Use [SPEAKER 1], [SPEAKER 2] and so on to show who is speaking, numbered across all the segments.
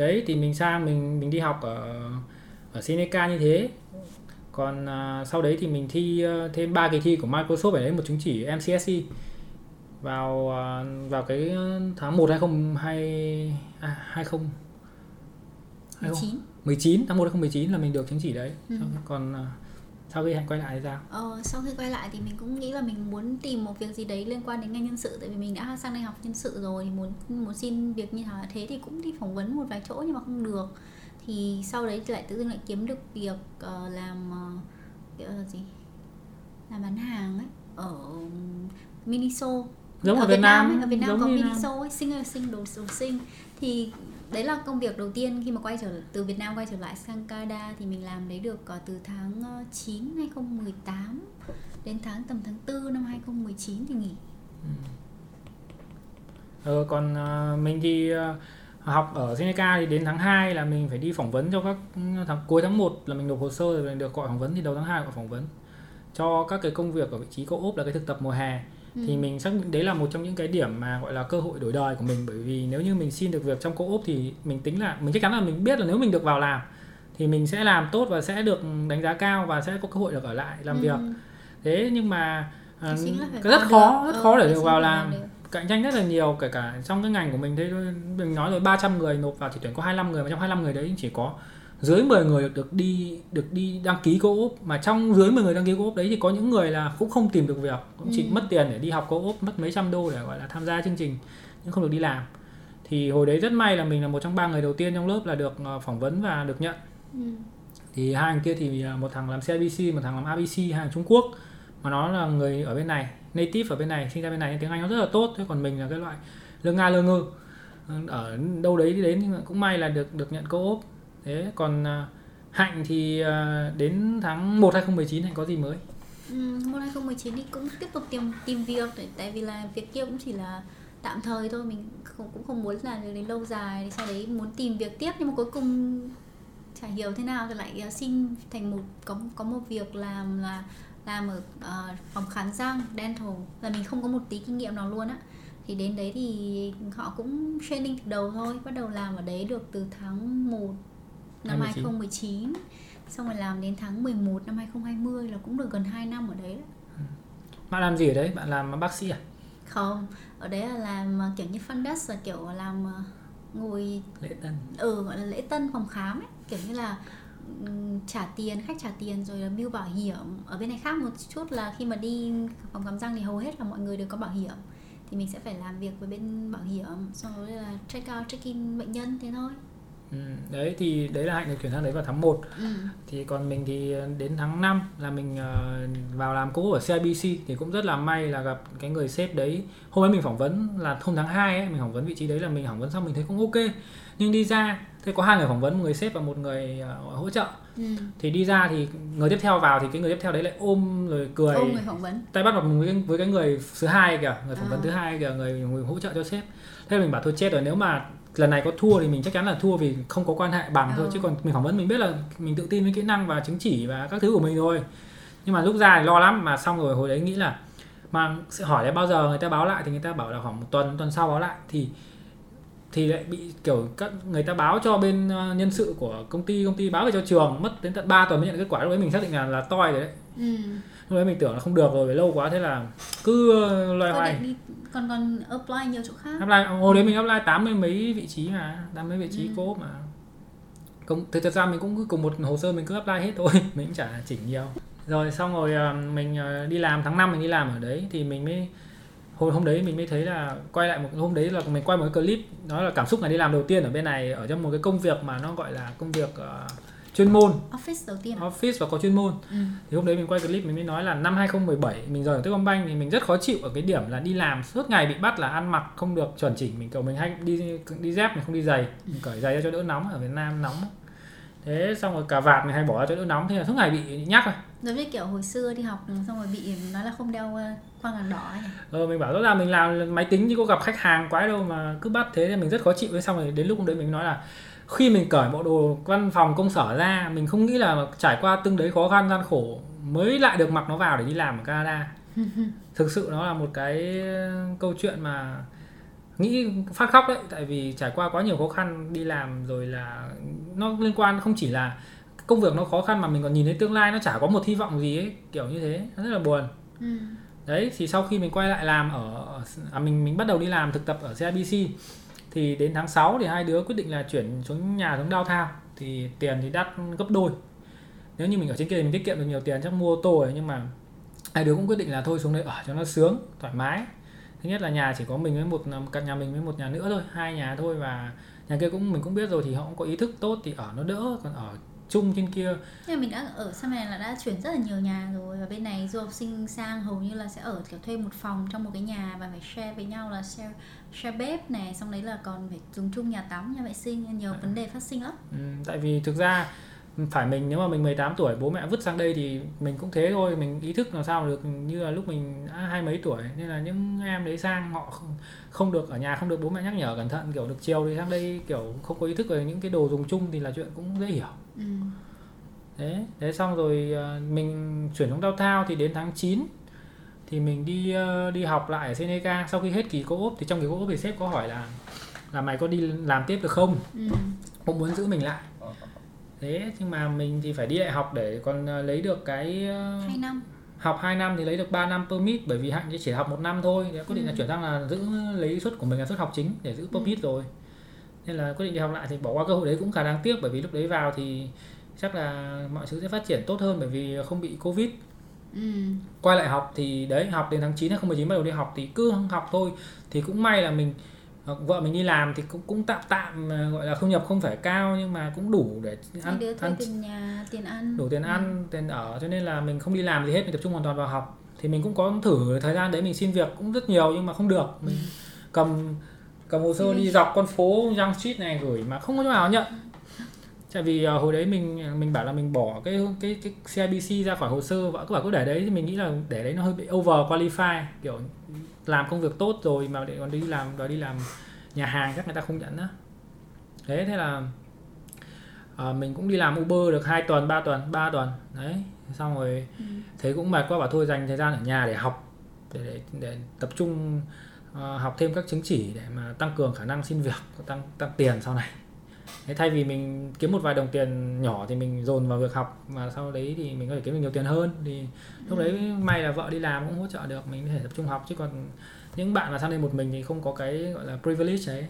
[SPEAKER 1] đấy thì mình sang mình mình đi học ở ở Seneca như thế. Còn uh, sau đấy thì mình thi uh, thêm ba kỳ thi của Microsoft để lấy một chứng chỉ MCSE vào uh, vào cái tháng 1 2020 à, 20 19 19 tháng 1 2019 là mình được chứng chỉ đấy. Ừ. còn uh, sau khi hạnh quay lại thì sao?
[SPEAKER 2] Ờ, sau khi quay lại thì mình cũng nghĩ là mình muốn tìm một việc gì đấy liên quan đến ngành nhân sự tại vì mình đã sang đây học nhân sự rồi thì muốn muốn xin việc như thế thì cũng đi phỏng vấn một vài chỗ nhưng mà không được. Thì sau đấy lại tự dưng lại kiếm được việc uh, làm uh, gì? Làm bán hàng ấy ở Miniso.
[SPEAKER 1] Giống ở, ở Việt, Việt Nam,
[SPEAKER 2] Nam. ấy, ở Việt Nam có Miniso ấy sinh sinh đồ, đồ sinh. Thì đấy là công việc đầu tiên khi mà quay trở từ Việt Nam quay trở lại sang Canada thì mình làm đấy được uh, từ tháng ờ, 9 2018 đến tháng tầm tháng 4 năm 2019 thì nghỉ. Ừ.
[SPEAKER 1] Ờ, còn uh, mình thì uh, học ở Seneca thì đến tháng 2 là mình phải đi phỏng vấn cho các ừ, tháng cuối tháng 1 là mình nộp hồ sơ rồi mình được gọi phỏng vấn thì đầu tháng 2 gọi phỏng vấn cho các cái công việc ở vị trí co ốp là cái thực tập mùa hè ừ thì mình xác định đấy là một trong những cái điểm mà gọi là cơ hội đổi đời của mình. Bởi vì nếu như mình xin được việc trong co ốp thì mình tính là mình chắc chắn là mình biết là nếu mình được vào làm thì mình sẽ làm tốt và sẽ được đánh giá cao và sẽ có cơ hội được ở lại làm ừ. việc. Thế nhưng mà uh, rất khó rất khó để được vào làm. được. Cạnh tranh rất là nhiều kể cả trong cái ngành của mình. Thế mình nói rồi 300 người nộp vào chỉ tuyển có 25 người mà trong 25 người đấy chỉ có dưới 10 người được, đi được đi đăng ký co-op. Mà trong dưới 10 người đăng ký co-op đấy thì có những người là cũng không tìm được việc. Cũng chỉ ừ. mất tiền để đi học co-op mất mấy trăm đô để gọi là tham gia chương trình nhưng không được đi làm. Thì hồi đấy rất may là mình là một trong ba người đầu tiên trong lớp là được ờ, phỏng vấn và được nhận. Ừ. thì hai thằng kia thì ờ, một thằng làm CIBC một thằng làm ABC hai thằng Trung Quốc. Mà nó là người ở bên này native ở bên này sinh ra bên này tiếng Anh nó rất là tốt. Thế còn mình là cái loại lơ nga lơ ngơ. Ở đâu đấy đi đến cũng may là được được nhận co-op thế còn à, hạnh thì à, đến tháng 1 2019 hạnh có gì mới?
[SPEAKER 2] Ừ, 1 2019 thì cũng tiếp tục tìm tìm việc tại vì là việc kia cũng chỉ là tạm thời thôi mình không, cũng không muốn là đến lâu dài thì sau đấy muốn tìm việc tiếp nhưng mà cuối cùng chả hiểu thế nào thì lại à, xin thành một có có một việc làm là làm ở uh, phòng khán răng dental là mình không có một tí kinh nghiệm nào luôn á. Thì đến đấy thì họ cũng training từ đầu thôi bắt đầu làm ở đấy được từ tháng 1 năm 2019, 2019 xong rồi làm đến tháng 11 năm 2020 là cũng được gần 2 năm ở đấy
[SPEAKER 1] ừ. bạn làm gì ở đấy? Bạn làm bác sĩ à?
[SPEAKER 2] Không ở đấy là làm ờ, kiểu như desk là kiểu làm ờ, ngồi
[SPEAKER 1] lễ tân.
[SPEAKER 2] Ừ gọi là lễ tân phòng khám ấy. Kiểu như là trả tiền khách trả tiền rồi là bill bảo hiểm. Ở bên này khác một chút là khi mà đi phòng khám răng thì hầu hết là mọi người đều có bảo hiểm. Thì mình sẽ phải làm việc với bên bảo hiểm xong rồi là check out check in bệnh nhân thế thôi
[SPEAKER 1] Ừ, đấy thì đấy là hạnh được chuyển sang đấy vào tháng 1 ừ. thì còn mình thì đến tháng 5 là mình uh, vào làm cũ ở CIBC thì cũng rất là may là gặp cái người sếp đấy. Hôm ấy mình phỏng vấn là hôm tháng 2 ấy mình phỏng vấn vị trí đấy là mình phỏng vấn xong mình thấy cũng ok. Nhưng đi ra thì có hai người phỏng vấn một người sếp và một người uh, hỗ trợ. Ừ. thì đi ra thì người tiếp theo vào thì cái người tiếp theo đấy lại ôm rồi cười.
[SPEAKER 2] Ôm người phỏng vấn.
[SPEAKER 1] Tay bắt vào với, với cái người thứ hai kìa người phỏng à. vấn thứ hai kìa người, người hỗ trợ cho sếp. Thế mình bảo thôi chết rồi nếu mà lần này có thua thì mình chắc chắn là thua vì không có quan hệ bằng ừ. thôi chứ còn mình phỏng vấn mình biết là mình tự tin với kỹ năng và chứng chỉ và các thứ của mình rồi nhưng mà lúc ra thì lo lắm mà xong rồi hồi đấy nghĩ là mà sẽ hỏi là bao giờ người ta báo lại thì người ta bảo là khoảng một tuần tuần sau báo lại. Thì thì lại bị kiểu các người ta báo cho bên ờ, nhân sự của công ty công ty báo về cho trường mất đến tận 3 tuần mới nhận kết quả. Lúc đấy mình xác định là là toi rồi đấy. Ừ. lúc đấy mình tưởng là không được rồi lâu quá thế là cứ ờ, loay hoay
[SPEAKER 2] còn còn apply nhiều chỗ khác.
[SPEAKER 1] Apply hồi đấy mình apply tám mươi mấy vị trí mà tám mấy vị trí ừ. cố mà. Công thực thật ra mình cũng cùng một hồ sơ mình cứ apply hết thôi mình cũng chả chỉnh nhiều. Rồi xong rồi ờ, mình đi làm tháng 5 mình đi làm ở đấy thì mình mới hôm hôm đấy mình mới thấy là quay lại một hôm đấy là mình quay một cái clip nó là cảm xúc ngày đi làm đầu tiên ở bên này ở trong một cái công việc mà nó gọi là công việc uh, chuyên môn.
[SPEAKER 2] Office đầu tiên
[SPEAKER 1] à? office và có chuyên môn. Ừ. thì hôm đấy mình quay clip mình mới nói là năm 2017 mình rời Techcombank thì mình rất khó chịu ở cái điểm là đi làm suốt ngày bị bắt là ăn mặc không được chuẩn chỉnh. Mình kiểu mình hay đi đi dép mình không đi giày. Mình cởi giày cho đỡ nóng ở Việt Nam nóng. Thế xong rồi cả vạt mình hay bỏ ra cho đỡ nóng. Thế là suốt ngày bị nhắc rồi
[SPEAKER 2] giống như kiểu hồi xưa đi học xong rồi bị nói là không đeo khoang ờ, vàng đỏ ấy
[SPEAKER 1] ờ mình bảo rõ ràng mình làm máy tính chứ có gặp khách hàng quái đâu mà cứ bắt thế nên mình rất khó chịu. Với xong rồi đến lúc đấy mình nói là khi mình cởi bộ đồ văn phòng công sở ra mình không nghĩ là trải qua từng đấy khó khăn gian khổ mới lại được mặc nó vào để đi làm ở Canada thực sự nó là một cái câu chuyện mà nghĩ phát khóc đấy tại vì trải qua quá nhiều khó khăn đi làm rồi là nó liên quan không chỉ là công việc nó khó khăn mà mình còn nhìn thấy tương lai nó chả có một hy vọng gì ấy kiểu như thế nó rất là buồn
[SPEAKER 2] ừ.
[SPEAKER 1] đấy thì sau khi mình quay lại làm ở à, mình mình bắt đầu đi làm thực tập ở CIBC thì đến tháng 6 thì hai đứa quyết định là chuyển xuống nhà xuống downtown. Thì tiền thì đắt gấp đôi. Nếu như mình ở trên kia thì mình tiết kiệm được nhiều tiền, chắc mua ô tô rồi, nhưng mà hai đứa cũng quyết định là thôi xuống đây ở cho nó sướng, thoải mái. Thứ nhất là nhà chỉ có mình với một căn nhà mình với một nhà nữa thôi, hai nhà thôi và nhà kia cũng, mình cũng biết rồi thì họ cũng có ý thức tốt thì ở nó đỡ, còn ở chung trên kia
[SPEAKER 2] nhưng mà mình đã ở sang này là đã chuyển rất là nhiều nhà rồi và bên này du học sinh sang hầu như là sẽ ở kiểu thuê một phòng trong một cái nhà và phải share với nhau là share share bếp này xong đấy là còn phải dùng chung nhà tắm nhà vệ sinh nhiều à. vấn đề phát sinh lắm
[SPEAKER 1] ừ, tại vì thực ra phải mình nếu mà mình 18 tuổi bố mẹ vứt sang đây thì mình cũng thế thôi mình ý thức làm sao được như là lúc mình đã hai mấy tuổi. Nên là những em đấy sang họ không, được ở nhà không được bố mẹ nhắc nhở cẩn thận kiểu được chiều thì sang đây kiểu không có ý thức về những cái đồ dùng chung thì là chuyện cũng dễ hiểu. Ừ. thế thế xong rồi ờ, mình chuyển xuống đau thao thì đến tháng 9 thì mình đi ờ, đi học lại ở Seneca. Sau khi hết kỳ cô ốp thì trong kỳ cô ốp thì sếp có hỏi là là mày có đi làm tiếp được không? Ừ. cũng muốn giữ mình lại thế nhưng mà mình thì phải đi đại học để còn ờ, lấy được cái
[SPEAKER 2] ờ, hai năm
[SPEAKER 1] học 2 năm thì lấy được 3 năm permit bởi vì hạnh chỉ học một năm thôi thì quyết định ừ. là chuyển sang là giữ lấy suất của mình là suất học chính để giữ permit ừ. rồi nên là quyết định đi học lại thì bỏ qua cơ hội đấy cũng khá đáng tiếc bởi vì lúc đấy vào thì chắc là mọi thứ sẽ phát triển tốt hơn bởi vì không bị covid ừ. quay lại học thì đấy học đến tháng 9 2019 bắt đầu đi học thì cứ học thôi thì cũng may là mình vợ mình đi làm thì cũng cũng tạm tạm gọi là thu nhập không phải cao nhưng mà cũng đủ để
[SPEAKER 2] ăn đứa ăn tiền nhà tiền ăn.
[SPEAKER 1] Đủ tiền ừ. ăn tiền ở cho nên là mình không đi làm gì hết mình tập trung hoàn toàn vào học. Thì mình cũng có thử thời gian đấy mình xin việc cũng rất nhiều nhưng mà không được. Mình ừ. cầm cầm hồ sơ đi dọc con phố Young Street này gửi mà không có chỗ nào nhận. Tại vì uh, hồi đấy mình mình bảo là mình bỏ cái cái cái CIBC ra khỏi hồ sơ vợ cứ bảo cứ để đấy. Thì mình nghĩ là để đấy nó hơi bị over qualify kiểu làm công việc tốt rồi mà để còn đi làm đòi đi làm nhà hàng chắc người ta không nhận nữa thế thế là uh, mình cũng đi làm Uber được 2 tuần 3 tuần 3 tuần đấy. Xong rồi ừ. thấy cũng mệt quá bảo thôi dành thời gian ở nhà để học để để, để tập trung uh, học thêm các chứng chỉ để mà tăng cường khả năng xin việc tăng tăng tiền sau này Thế thay vì mình kiếm một vài đồng tiền nhỏ thì mình dồn vào việc học mà sau đấy thì mình có thể kiếm được nhiều tiền hơn. Thì lúc đấy may là vợ đi làm cũng hỗ trợ được mình có thể tập trung học. Chứ còn những bạn mà sang đây một mình thì không có cái gọi là privilege ấy.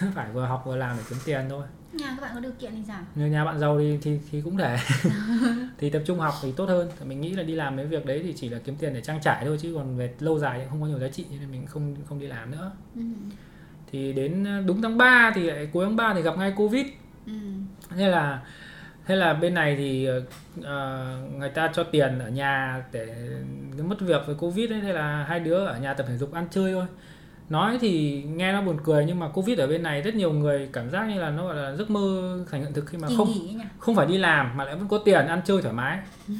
[SPEAKER 1] Phải vừa học vừa làm để kiếm tiền thôi.
[SPEAKER 2] Nhà các bạn có điều kiện thì sao?
[SPEAKER 1] Như nhà bạn giàu thì thì, thì cũng thể. Thì tập trung học thì tốt hơn. Mình nghĩ là đi làm mấy việc đấy thì chỉ là kiếm tiền để trang trải thôi chứ còn về lâu dài thì không có nhiều giá trị nên mình không không đi làm nữa. Ừ thì đến ờ, đúng tháng 3 thì lại cuối tháng 3 thì gặp ngay covid. Ừ. nên là thế là bên này thì uh, người ta cho tiền ở nhà để mất việc với covid ấy thế là hai đứa ở nhà tập thể dục ăn chơi thôi. Nói thì nghe nó buồn cười nhưng mà covid ở bên này rất nhiều người cảm giác như là nó gọi là giấc mơ thành hiện thực khi mà không không phải đi làm mà lại vẫn có tiền ăn chơi thoải mái.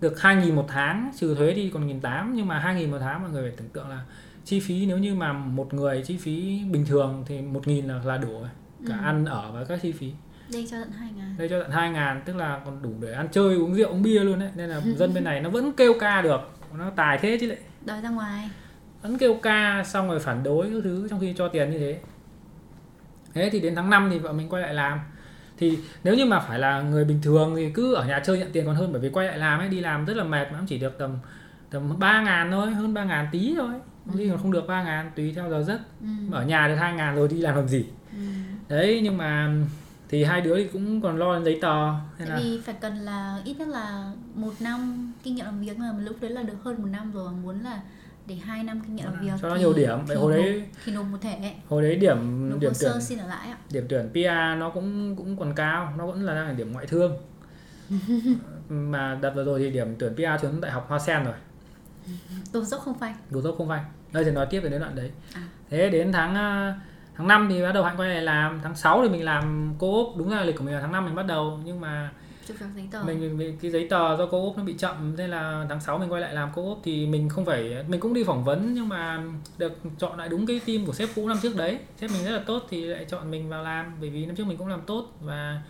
[SPEAKER 1] Được hai nghìn một tháng trừ thuế đi còn nghìn tám nhưng mà hai nghìn một tháng mọi người phải tưởng tượng là chi phí nếu như mà một người chi phí bình thường thì một nghìn là là đủ rồi. Cả ừ. ăn ở và các chi phí.
[SPEAKER 2] Đây cho tận hai ngàn.
[SPEAKER 1] Đây cho tận hai ngàn tức là còn đủ để ăn chơi uống rượu uống bia luôn đấy. Nên là dân bên này nó vẫn kêu ca được. Nó tài thế chứ lại
[SPEAKER 2] đòi ra ngoài.
[SPEAKER 1] Vẫn kêu ca xong rồi phản đối các thứ trong khi cho tiền như thế. Thế thì đến tháng 5 thì vợ mình quay lại làm. Thì nếu như mà phải là người bình thường thì cứ ở nhà chơi nhận tiền còn hơn bởi vì quay lại làm ấy đi làm rất là mệt mà cũng chỉ được tầm tầm ba ngàn thôi hơn ba ngàn tí thôi. Có khi còn không được ba ngàn tùy theo giờ giấc. Ừ. ở nhà được hai ngàn rồi đi làm làm gì? Ừ. đấy nhưng mà thì hai đứa thì cũng còn lo đến giấy tờ
[SPEAKER 2] Tại là... vì phải cần là ít nhất là một năm kinh nghiệm làm việc mà lúc đấy là được hơn một năm rồi muốn là để hai năm kinh nghiệm làm việc
[SPEAKER 1] cho nó nhiều điểm. Vậy hồi đấy
[SPEAKER 2] thì nộp một thể
[SPEAKER 1] hồi đấy điểm nộp điểm tuyển
[SPEAKER 2] xin ở lại ạ.
[SPEAKER 1] điểm tuyển PR nó cũng cũng còn cao nó vẫn là đang là điểm ngoại thương. Mà đợt vừa rồi thì điểm tuyển PR xuống đại học Hoa Sen rồi
[SPEAKER 2] đột dốc không phanh.
[SPEAKER 1] Đột dốc không phanh. Đây thì nói tiếp về đến đoạn đấy. À. thế đến tháng à, tháng 5 thì bắt đầu hạnh quay lại làm. Tháng 6 thì mình làm cô ốp đúng là lịch của mình là tháng 5 mình bắt đầu. Nhưng mà
[SPEAKER 2] giấy tờ.
[SPEAKER 1] mình, mình cái giấy tờ do cô ốp nó bị chậm. Nên là tháng 6 mình quay lại làm cô ốp thì mình không phải mình cũng đi phỏng vấn nhưng mà được chọn lại đúng cái team của sếp cũ năm trước đấy. Sếp mình rất là tốt thì lại chọn mình vào làm. Bởi vì năm trước mình cũng làm tốt. Và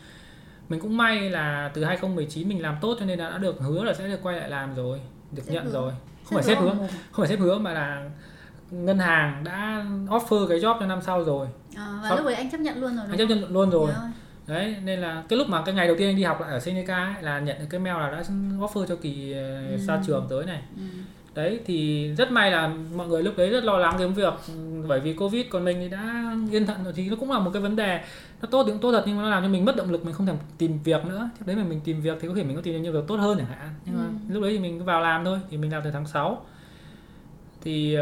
[SPEAKER 1] mình cũng may là từ 2019 mình làm tốt cho nên là đã được hứa là sẽ được quay lại làm rồi được sếp nhận hứa. rồi không phải xếp hứa. Không phải xếp hứa mà là ngân hàng đã offer cái job cho năm sau rồi.
[SPEAKER 2] À, và
[SPEAKER 1] Sau-
[SPEAKER 2] lúc đấy anh chấp nhận luôn rồi
[SPEAKER 1] anh chấp nhận luôn rồi. Đấy nên là cái lúc mà cái ngày đầu tiên anh đi học lại ở Seneca ấy, là nhận được cái mail là đã offer cho kỳ ờ,
[SPEAKER 2] Ừ.
[SPEAKER 1] ra trường tới này.
[SPEAKER 2] Ừ.
[SPEAKER 1] đấy thì rất may là mọi người lúc đấy rất lo lắng cái việc ừ, bởi vì covid còn mình thì đã yên thận rồi thì nó cũng là một cái vấn đề nó tốt thì cũng tốt thật nhưng mà nó làm cho mình mất động lực mình không thèm tìm việc nữa. Tiếp đấy mà mình tìm việc thì có thể mình có tìm được nhiều việc tốt hơn chẳng hạn. Nhưng mà
[SPEAKER 2] Ừ.
[SPEAKER 1] lúc đấy thì mình cứ vào làm thôi thì mình làm từ tháng 6 thì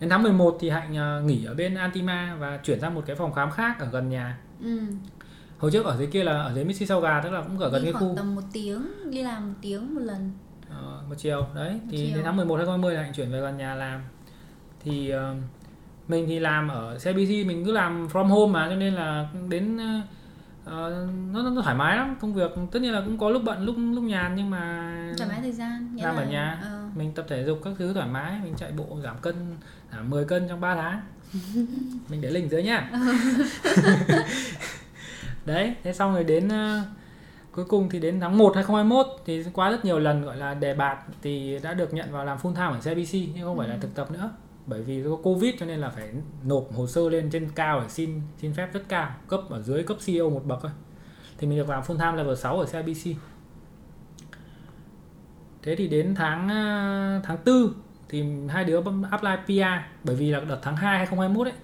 [SPEAKER 1] đến tháng 11 thì hạnh ờ, nghỉ ở bên Antima và chuyển sang một cái phòng khám khác ở gần nhà.
[SPEAKER 2] Ừ.
[SPEAKER 1] hồi trước ở dưới kia là ở dưới Mississauga tức là cũng ở gần
[SPEAKER 2] đi
[SPEAKER 1] cái
[SPEAKER 2] khoảng
[SPEAKER 1] khu
[SPEAKER 2] tầm một tiếng đi làm một tiếng một lần.
[SPEAKER 1] Ờ, một chiều. Đấy
[SPEAKER 2] Một
[SPEAKER 1] thì
[SPEAKER 2] chiều.
[SPEAKER 1] đến tháng 11 2020 là hạnh chuyển về gần nhà làm. Thì mình thì làm ở CBC mình cứ làm from home mà cho nên là đến ờ, nó, nó thoải mái lắm công việc tất nhiên là cũng có lúc bận lúc lúc nhàn nhưng mà
[SPEAKER 2] thoải mái thời gian
[SPEAKER 1] làm
[SPEAKER 2] là
[SPEAKER 1] ở nhà.
[SPEAKER 2] ờ,
[SPEAKER 1] mình tập thể dục các thứ thoải mái mình chạy bộ giảm cân giảm 10 cân trong 3 tháng. Mình để link dưới nhá. Đấy thế xong rồi đến ờ, cuối cùng thì đến tháng 1 2021 thì qua rất nhiều lần gọi là đề bạt thì đã được nhận vào làm full time ở CBC nhưng không phải là
[SPEAKER 2] Ừ.
[SPEAKER 1] thực tập nữa bởi vì có covid cho nên là phải nộp hồ sơ lên trên cao để xin xin phép rất cao cấp ở dưới cấp CEO một bậc thôi thì mình được làm full time level 6 ở CBC thế thì đến tháng ờ, tháng 4 thì hai đứa apply PR bởi vì là đợt tháng 2 2021 ấy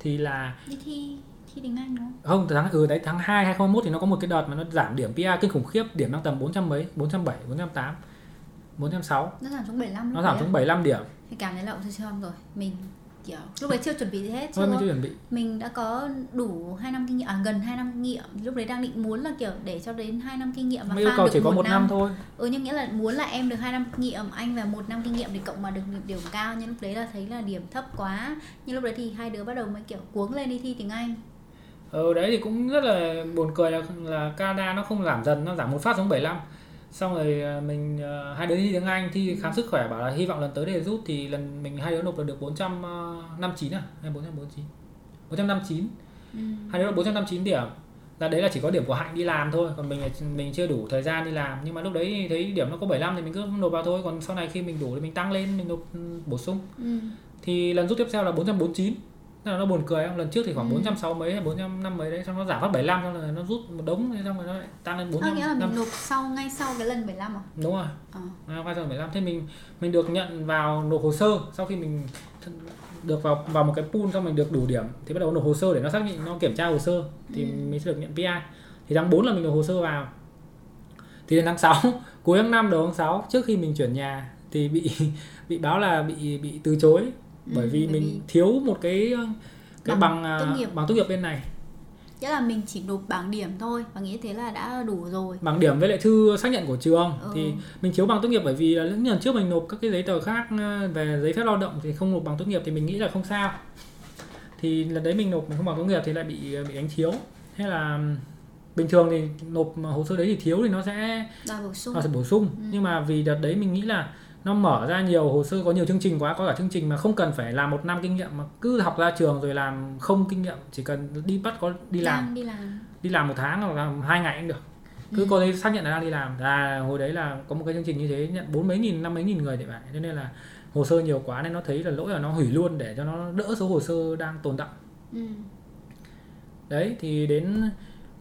[SPEAKER 1] thì là
[SPEAKER 2] đi thi thi tiếng Anh đúng không?
[SPEAKER 1] không từ tháng ừ đấy tháng 2 2021 thì nó có một cái đợt mà nó giảm điểm PR kinh khủng khiếp điểm đang tầm 400 mấy 407 408 406
[SPEAKER 2] nó giảm xuống 75
[SPEAKER 1] nó giảm xuống
[SPEAKER 2] á.
[SPEAKER 1] 75 điểm
[SPEAKER 2] thì cảm thấy là ôi xong rồi. Mình kiểu lúc đấy chưa chuẩn bị gì hết chưa
[SPEAKER 1] mình chưa chuẩn bị?
[SPEAKER 2] mình đã có đủ 2 năm kinh nghiệm à gần 2 năm kinh nghiệm. Lúc đấy đang định muốn là kiểu để cho đến 2 năm kinh nghiệm và
[SPEAKER 1] yêu cầu chỉ có một năm thôi.
[SPEAKER 2] Ừ nhưng nghĩa là muốn là em được 2 năm kinh nghiệm anh và một năm kinh nghiệm để cộng mà được điểm, điểm cao. Nhưng lúc đấy là thấy là điểm thấp quá. Nhưng lúc đấy thì hai đứa bắt đầu mới kiểu cuống lên đi thi tiếng Anh.
[SPEAKER 1] Ừ đấy thì cũng rất là buồn cười là là Canada nó không giảm dần nó giảm một phát xuống 75 xong rồi à, mình à, hai đứa thi tiếng Anh thi khám sức khỏe bảo là hy vọng lần tới để rút thì lần mình hai đứa nộp được 459 à hay 449 459
[SPEAKER 2] ừ.
[SPEAKER 1] hai đứa là 459 điểm. Là đấy là chỉ có điểm của hạnh đi làm thôi còn mình là mình chưa đủ thời gian đi làm. Nhưng mà lúc đấy thấy điểm nó có 75 thì mình cứ nộp vào thôi còn sau này khi mình đủ thì mình tăng lên mình nộp ừ, bổ sung.
[SPEAKER 2] Ừ.
[SPEAKER 1] thì lần rút tiếp theo là 449 Là nó buồn cười không lần trước thì khoảng
[SPEAKER 2] Ừ.
[SPEAKER 1] 460 mấy hay 405 mấy đấy xong nó giảm phát 75 xong rồi nó rút một đống thế xong rồi nó lại tăng lên
[SPEAKER 2] À, nghĩa là
[SPEAKER 1] 405
[SPEAKER 2] mình nộp sau ngay sau cái lần 15 à?
[SPEAKER 1] đúng rồi
[SPEAKER 2] Ờ.
[SPEAKER 1] à, quay sang 15 thế mình mình được nhận vào nộp hồ sơ sau khi mình được vào vào một cái pool xong mình được đủ điểm thì bắt đầu nộp hồ sơ để nó xác định nó kiểm tra hồ sơ thì
[SPEAKER 2] Ừ.
[SPEAKER 1] mình sẽ được nhận PI thì tháng 4 là mình nộp hồ sơ vào thì đến tháng 6 cuối tháng 5 đầu tháng 6 trước khi mình chuyển nhà thì bị bị báo là bị bị từ chối bởi
[SPEAKER 2] Ừ,
[SPEAKER 1] vì
[SPEAKER 2] bởi
[SPEAKER 1] mình
[SPEAKER 2] vì-
[SPEAKER 1] thiếu một cái cái
[SPEAKER 2] Bằng
[SPEAKER 1] bằng
[SPEAKER 2] tốt nghiệp.
[SPEAKER 1] bằng tốt nghiệp bên này
[SPEAKER 2] Nghĩa là mình chỉ nộp bảng điểm thôi và nghĩ thế là đã đủ rồi.
[SPEAKER 1] bằng điểm với lại thư xác nhận của trường
[SPEAKER 2] Ừ.
[SPEAKER 1] thì mình thiếu bằng tốt nghiệp bởi vì là những lần trước mình nộp các cái giấy tờ khác ờ, về giấy phép lao động thì không nộp bằng tốt nghiệp thì mình nghĩ là không sao thì lần đấy mình nộp mình không bằng tốt nghiệp thì lại bị bị đánh thiếu thế là bình thường thì nộp hồ sơ đấy thì thiếu thì nó sẽ
[SPEAKER 2] Đòi bổ sung.
[SPEAKER 1] nó sẽ bổ sung
[SPEAKER 2] Ừ.
[SPEAKER 1] nhưng mà vì đợt đấy mình nghĩ là nó mở ra nhiều hồ sơ có nhiều chương trình quá có cả chương trình mà không cần phải làm một năm kinh nghiệm mà cứ học ra trường rồi làm không kinh nghiệm chỉ cần đi bắt có đi làm
[SPEAKER 2] Đang đi làm.
[SPEAKER 1] đi làm một tháng hoặc là hai ngày cũng được cứ
[SPEAKER 2] Ừ.
[SPEAKER 1] có giấy xác nhận là đang đi làm à hồi đấy là có một cái chương trình như thế nhận bốn mấy nghìn năm mấy nghìn người để vậy cho nên là hồ sơ nhiều quá nên nó thấy là lỗi là nó hủy luôn để cho nó đỡ số hồ sơ đang tồn động
[SPEAKER 2] Ừ.
[SPEAKER 1] đấy thì đến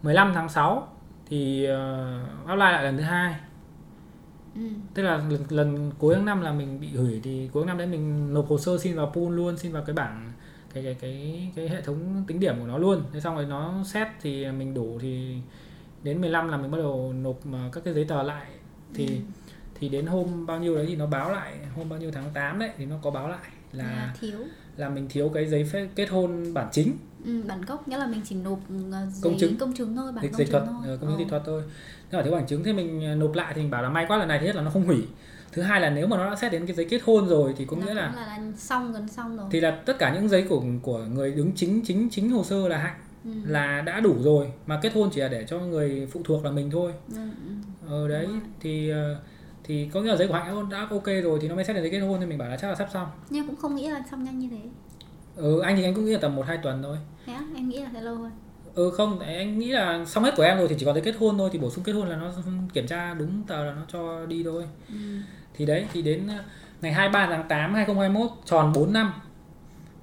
[SPEAKER 1] 15 tháng 6 thì uh, apply lại lần thứ hai
[SPEAKER 2] Ừ.
[SPEAKER 1] tức là lần, lần cuối tháng năm là mình bị hủy thì cuối năm đấy mình nộp hồ sơ xin vào pool luôn xin vào cái bảng cái cái cái cái hệ thống tính điểm của nó luôn thế xong rồi nó xét thì mình đủ thì đến 15 là mình bắt đầu nộp ờ, các cái giấy tờ lại thì
[SPEAKER 2] Ừ.
[SPEAKER 1] thì đến hôm bao nhiêu đấy thì nó báo lại hôm bao nhiêu tháng 8 đấy thì nó có báo lại
[SPEAKER 2] là
[SPEAKER 1] là
[SPEAKER 2] thiếu.
[SPEAKER 1] là mình thiếu cái giấy phép kết hôn bản chính
[SPEAKER 2] Ừ, bản gốc nghĩa là mình chỉ nộp uh, giấy
[SPEAKER 1] Công chứng.
[SPEAKER 2] công chứng thôi, bản
[SPEAKER 1] dịch
[SPEAKER 2] công
[SPEAKER 1] dịch
[SPEAKER 2] chứng
[SPEAKER 1] thuật
[SPEAKER 2] thôi.
[SPEAKER 1] ờ, công chứng
[SPEAKER 2] Ờ.
[SPEAKER 1] dịch thuật thôi nhưng mà thiếu bằng chứng thì mình ờ, nộp lại thì mình bảo là may quá lần này thứ nhất là nó không hủy thứ hai là nếu mà nó đã xét đến cái giấy kết hôn rồi thì có nghĩa là
[SPEAKER 2] là, là xong gần xong rồi.
[SPEAKER 1] thì là tất cả những giấy của của người đứng chính chính chính hồ sơ là hạnh
[SPEAKER 2] Ừ.
[SPEAKER 1] là đã đủ rồi mà kết hôn chỉ là để cho người phụ thuộc là mình thôi
[SPEAKER 2] Ừ, ừ.
[SPEAKER 1] ờ đấy thì ờ, thì có nghĩa là giấy của hạnh đã ok rồi thì nó mới xét đến giấy kết hôn thì mình bảo là chắc là sắp xong
[SPEAKER 2] Nhưng cũng không nghĩ là xong nhanh như thế.
[SPEAKER 1] Ừ anh thì anh cũng nghĩ là tầm một hai tuần thôi
[SPEAKER 2] á? Em nghĩ là sẽ lâu hơn.
[SPEAKER 1] ừ không anh nghĩ là xong hết của em rồi thì chỉ còn giấy kết hôn thôi thì bổ sung kết hôn là nó kiểm tra đúng tờ là nó cho đi thôi
[SPEAKER 2] Ừ.
[SPEAKER 1] thì đấy thì đến ờ, ngày 23 tháng 8 2021 tròn 4 năm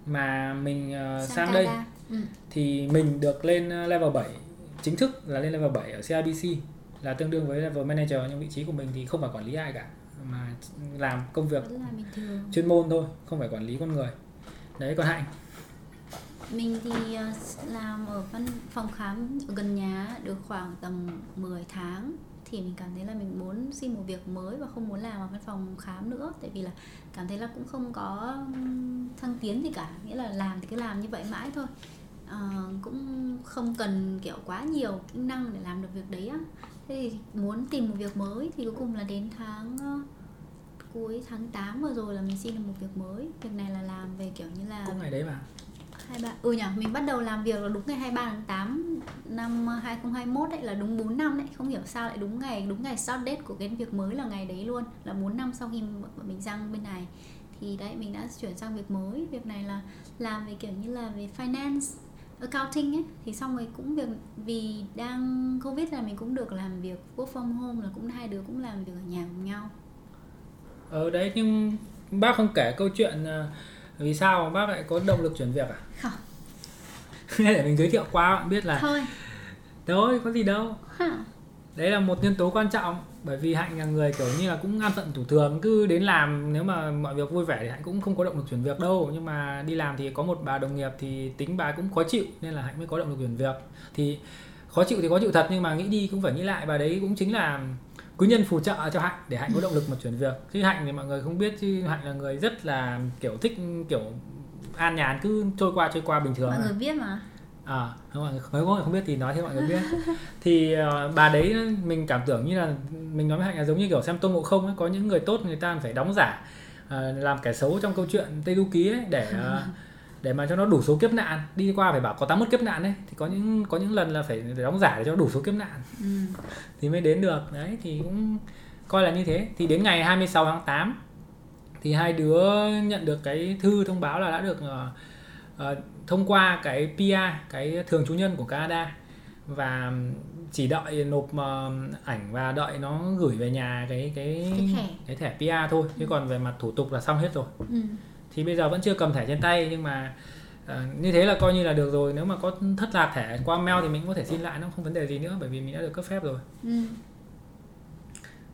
[SPEAKER 1] mà mình uh, sang,
[SPEAKER 2] Sang
[SPEAKER 1] đây.
[SPEAKER 2] Ừ.
[SPEAKER 1] thì mình được lên uh, level 7 chính thức là lên level 7 ở CIBC là tương đương với level manager nhưng vị trí của mình thì không phải quản lý ai cả mà làm công việc
[SPEAKER 2] là
[SPEAKER 1] chuyên môn thôi không phải quản lý con người đấy còn hạnh.
[SPEAKER 2] Mình thì ờ, làm ở văn phòng khám ở gần nhà được khoảng tầm 10 tháng thì mình cảm thấy là mình muốn xin một việc mới và không muốn làm ở văn phòng khám nữa. Tại vì là cảm thấy là cũng không có thăng tiến gì cả nghĩa là làm thì cứ làm như vậy mãi thôi. À, cũng không cần kiểu quá nhiều kỹ năng để làm được việc đấy á. Thế thì muốn tìm một việc mới thì cuối cùng là đến tháng cuối tháng 8 vừa rồi là mình xin được một việc mới. Việc này là làm về kiểu như là
[SPEAKER 1] cũng ngày đấy mà.
[SPEAKER 2] 23 ừ nhỉ mình bắt đầu làm việc là đúng ngày 23 tháng 8 năm 2021 đấy là đúng 4 năm đấy. Không hiểu sao lại đúng ngày đúng ngày start date của cái việc mới là ngày đấy luôn là 4 năm sau khi mình sang bên này. Thì đấy mình đã chuyển sang việc mới. Việc này là làm về kiểu như là về finance accounting ấy. Thì xong rồi cũng việc vì đang covid là mình cũng được làm việc work from home là cũng hai đứa cũng làm việc ở nhà cùng nhau
[SPEAKER 1] ở đấy nhưng bác không kể câu chuyện ờ, vì sao bác lại có động lực chuyển việc à?
[SPEAKER 2] Không
[SPEAKER 1] để mình giới thiệu qua bạn biết là
[SPEAKER 2] thôi.
[SPEAKER 1] Thôi có gì đâu.
[SPEAKER 2] Ha
[SPEAKER 1] đấy là một nhân tố quan trọng bởi vì hạnh là người kiểu như là cũng an phận thủ thường cứ đến làm nếu mà mọi việc vui vẻ thì hạnh cũng không có động lực chuyển việc đâu. Nhưng mà đi làm thì có một bà đồng nghiệp thì tính bà cũng khó chịu nên là hạnh mới có động lực chuyển việc. Thì khó chịu thì khó chịu thật nhưng mà nghĩ đi cũng phải nghĩ lại bà đấy cũng chính là quý nhân phù trợ cho hạnh để hạnh có động lực mà chuyển việc. Chứ hạnh thì mọi người không biết chứ hạnh là người rất là kiểu thích kiểu an nhàn cứ trôi qua trôi qua bình thường
[SPEAKER 2] mọi người biết mà.
[SPEAKER 1] À, không, nếu có người không biết thì nói cho mọi người biết. Thì ờ, bà đấy mình cảm tưởng như là mình nói với hạnh là giống như kiểu xem tôn ngộ không ấy có những người tốt người ta phải đóng giả ờ, làm kẻ xấu trong câu chuyện tây du ký ấy để ờ, để mà cho nó đủ số kiếp nạn. Đi qua phải bảo có 81 kiếp nạn ấy thì có những có những lần là phải đóng giả để cho đủ số kiếp nạn.
[SPEAKER 2] Ừ.
[SPEAKER 1] thì mới đến được. Đấy thì cũng coi là như thế. Thì đến ngày 26 tháng 8 thì hai đứa nhận được cái thư thông báo là đã được ờ, ờ, thông qua cái PR cái thường trú nhân của Canada. Và chỉ đợi nộp ờ, ảnh và đợi nó gửi về nhà cái cái
[SPEAKER 2] Cái thẻ.
[SPEAKER 1] cái thẻ PR thôi. Chứ còn về mặt thủ tục là xong hết rồi.
[SPEAKER 2] Ừ.
[SPEAKER 1] thì bây giờ vẫn chưa cầm thẻ trên tay nhưng mà ờ, như thế là coi như là được rồi. Nếu mà có thất lạc thẻ qua mail thì mình cũng có thể xin lại nó không vấn đề gì nữa bởi vì mình đã được cấp phép rồi.
[SPEAKER 2] Ừ.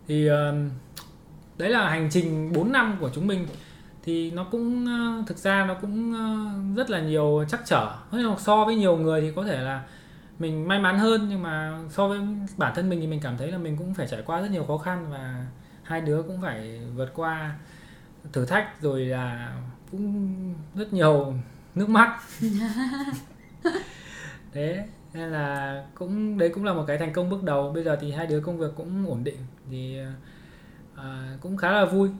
[SPEAKER 1] thì ờ, đấy là hành trình 4 năm của chúng mình. Thì nó cũng ờ, thực ra nó cũng ờ, rất là nhiều trắc trở. So với nhiều người thì có thể là mình may mắn hơn nhưng mà so với bản thân mình thì mình cảm thấy là mình cũng phải trải qua rất nhiều khó khăn và hai đứa cũng phải vượt qua thử thách rồi là cũng rất nhiều nước mắt. Thế nên là cũng đấy cũng là một cái thành công bước đầu. Bây giờ thì hai đứa công việc cũng ổn định thì à, cũng khá là vui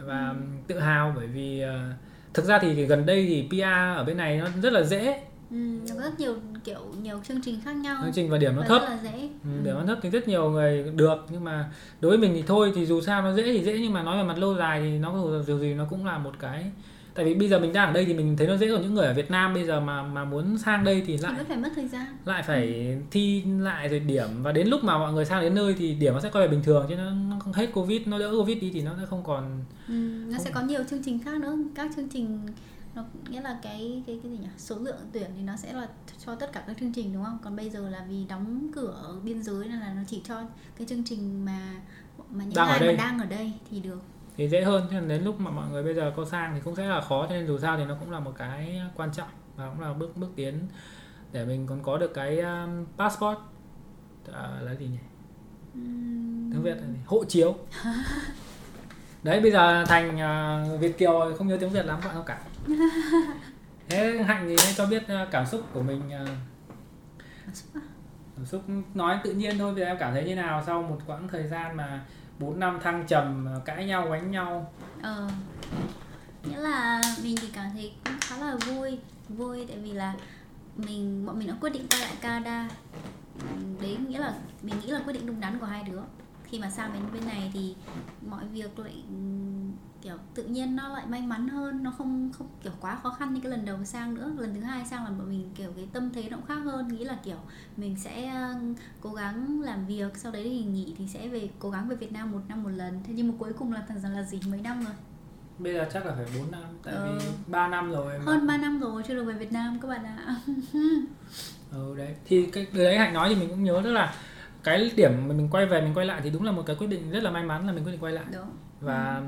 [SPEAKER 1] và tự hào bởi vì à, thực ra thì gần đây thì PR ở bên này nó rất là dễ
[SPEAKER 2] Ừ. nó có rất nhiều kiểu nhiều chương trình khác nhau.
[SPEAKER 1] Chương trình và điểm nó
[SPEAKER 2] và
[SPEAKER 1] thấp.
[SPEAKER 2] rất là dễ.
[SPEAKER 1] Ừ, điểm nó thấp thì rất nhiều người được nhưng mà đối với mình thì thôi thì dù sao nó dễ thì dễ nhưng mà nói về mặt lâu dài thì nó dù gì nó cũng là một cái tại vì bây giờ mình đang ở đây thì mình thấy nó dễ còn những người ở Việt Nam bây giờ mà mà muốn sang đây thì lại
[SPEAKER 2] phải mất thời gian.
[SPEAKER 1] lại phải thi lại rồi điểm. Và đến lúc mà mọi người sang đến nơi thì điểm nó sẽ quay về bình thường chứ nó, nó không hết covid nó đỡ covid đi thì nó sẽ không còn
[SPEAKER 2] ừ. nó sẽ có nhiều chương trình khác nữa. Các chương trình nó nghĩa là cái cái cái gì nhỉ? Số lượng tuyển thì nó sẽ là cho tất cả các chương trình đúng không? Còn bây giờ là vì đóng cửa ở biên giới nên là nó chỉ cho cái chương trình mà mà những
[SPEAKER 1] Đang
[SPEAKER 2] ai mà đang ở đây thì được.
[SPEAKER 1] Thì dễ hơn cho nên đến lúc mà mọi người bây giờ có sang thì cũng sẽ là khó cho nên dù sao thì nó cũng là một cái quan trọng và cũng là bước bước tiến để mình còn có được cái um, passport. À, là gì nhỉ?
[SPEAKER 2] Ừm,
[SPEAKER 1] tiếng việt là gì? hộ chiếu. Đấy bây giờ thành uh, việt kiều không nhớ tiếng việt lắm bạn không cả thế hạnh thì cho biết uh, cảm xúc của mình
[SPEAKER 2] cảm xúc à?
[SPEAKER 1] cảm xúc nói tự nhiên thôi giờ em cảm thấy như nào sau một quãng thời gian mà 4 năm thăng trầm uh, cãi nhau đánh nhau?
[SPEAKER 2] Ờ nghĩa là mình thì cảm thấy cũng khá là vui. Vui tại vì là mình bọn mình đã quyết định quay lại Canada. Đấy nghĩa là mình nghĩ là quyết định đúng đắn của hai đứa. Khi mà sang đến bên này thì mọi việc lại kiểu tự nhiên nó lại may mắn hơn nó không không kiểu quá khó khăn như cái lần đầu sang nữa. Lần thứ hai sang là bọn mình kiểu cái tâm thế nó cũng khác hơn nghĩ là kiểu mình sẽ ờ, cố gắng làm việc sau đấy thì nghỉ thì sẽ về cố gắng về Việt Nam một năm một lần. Thế nhưng mà cuối cùng là thật ra là gì? Mấy năm rồi?
[SPEAKER 1] Bây giờ chắc là phải 4 năm tại
[SPEAKER 2] Ừ.
[SPEAKER 1] vì 3 năm rồi mà.
[SPEAKER 2] hơn 3 năm rồi chưa được về Việt Nam các bạn ạ.
[SPEAKER 1] Ừ đấy. Thì cái đấy hạnh nói thì mình cũng nhớ tức là cái điểm mà mình quay về mình quay lại thì đúng là một cái quyết định rất là may mắn là mình quyết định quay lại.
[SPEAKER 2] Đúng.
[SPEAKER 1] Và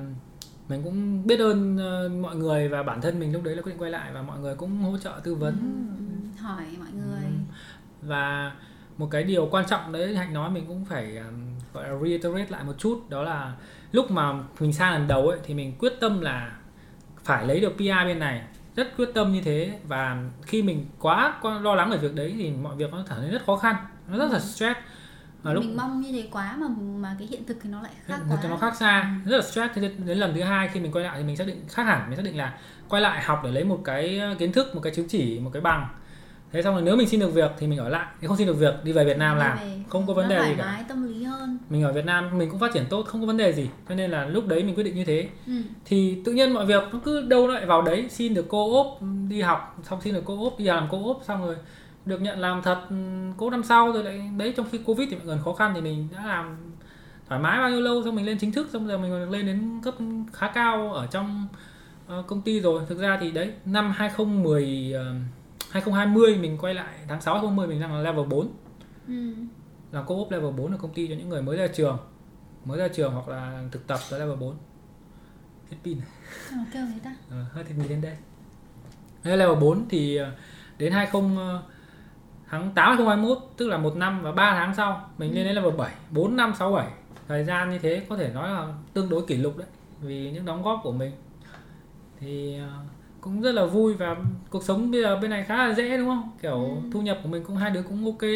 [SPEAKER 1] mình cũng biết ơn ờ, mọi người và bản thân mình lúc đấy là quyết định quay lại và mọi người cũng hỗ trợ tư vấn.
[SPEAKER 2] Ừ, hỏi mọi người.
[SPEAKER 1] Ừ. và một cái điều quan trọng đấy hạnh nói mình cũng phải um, gọi là reiterate lại một chút đó là lúc mà mình sang lần đầu ấy thì mình quyết tâm là phải lấy được PR bên này. Rất quyết tâm như thế và khi mình quá, quá lo lắng về việc đấy thì mọi việc nó trở nên rất khó khăn nó rất là stress và lúc
[SPEAKER 2] mình mong như thế quá mà mà cái hiện thực thì nó lại khác
[SPEAKER 1] một
[SPEAKER 2] quá.
[SPEAKER 1] nó khác xa. Rất là stress. Thế đến lần thứ hai khi mình quay lại thì mình xác định khác hẳn. Mình xác định là quay lại học để lấy một cái kiến thức một cái chứng chỉ một cái bằng. Thế xong rồi nếu mình xin được việc thì mình ở lại. Nếu không xin được việc đi về Việt Nam làm.
[SPEAKER 2] về.
[SPEAKER 1] không có vấn đề gì cả.
[SPEAKER 2] tâm lý hơn.
[SPEAKER 1] Mình ở Việt Nam mình cũng phát triển tốt không có vấn đề gì. Cho nên là lúc đấy mình quyết định như thế.
[SPEAKER 2] Ừ.
[SPEAKER 1] thì tự nhiên mọi việc nó cứ đâu lại vào đấy. Xin được cô ốp đi học xong xin được cô ốp đi làm cô ốp xong rồi được nhận làm thật cố năm sau rồi lại đấy trong khi covid thì mọi người khó khăn thì mình đã làm thoải mái bao nhiêu lâu xong mình lên chính thức xong giờ mình còn lên đến cấp khá cao ở trong ờ, công ty rồi. Thực ra thì đấy năm 2010 ờ, 2020 mình quay lại tháng 6 2020 mình đang là level 4
[SPEAKER 2] Ừ.
[SPEAKER 1] làm co op level 4 ở công ty cho những người mới ra trường mới ra trường hoặc là thực tập tới level 4 hết pin.
[SPEAKER 2] Mà kêu người ta.
[SPEAKER 1] Ờ, hơi thì mình đến đây. Level 4 thì ờ, đến 20 ờ, tháng 8 2021 tức là một năm và 3 tháng sau mình lên đến level 7 4 năm 6 7 thời gian như thế có thể nói là tương đối kỷ lục đấy vì những đóng góp của mình. Thì ờ, cũng rất là vui và cuộc sống bây giờ bên này khá là dễ đúng không? Kiểu
[SPEAKER 2] Ừ.
[SPEAKER 1] thu nhập của mình cũng hai đứa cũng ok.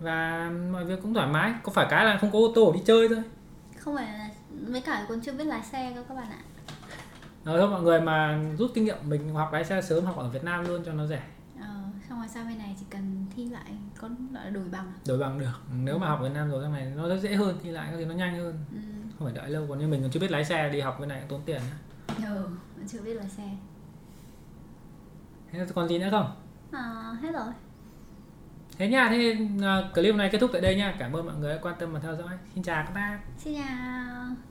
[SPEAKER 1] Và mọi việc cũng thoải mái. Có phải cái là không có ô tô đi chơi thôi?
[SPEAKER 2] Không phải là với cả còn chưa biết lái xe cơ các bạn ạ.
[SPEAKER 1] Ờ, thôi mọi người mà rút kinh nghiệm mình học lái xe sớm học ở Việt Nam luôn cho nó rẻ
[SPEAKER 2] rồi sang bên này chỉ cần thi lại có gọi là đổi bằng à?
[SPEAKER 1] đổi bằng được. Nếu mà học Việt Nam rồi sang này nó rất dễ hơn thi lại gì nó nhanh hơn.
[SPEAKER 2] Ừ.
[SPEAKER 1] không phải đợi lâu còn như mình còn chưa biết lái xe đi học bên này cũng tốn tiền nữa.
[SPEAKER 2] ừ vẫn chưa biết lái xe.
[SPEAKER 1] Thế còn gì nữa không?
[SPEAKER 2] À, hết rồi.
[SPEAKER 1] Thế nha thế uh, clip này kết thúc tại đây nha. Cảm ơn mọi người đã quan tâm và theo dõi. Xin chào các bác.
[SPEAKER 2] Xin chào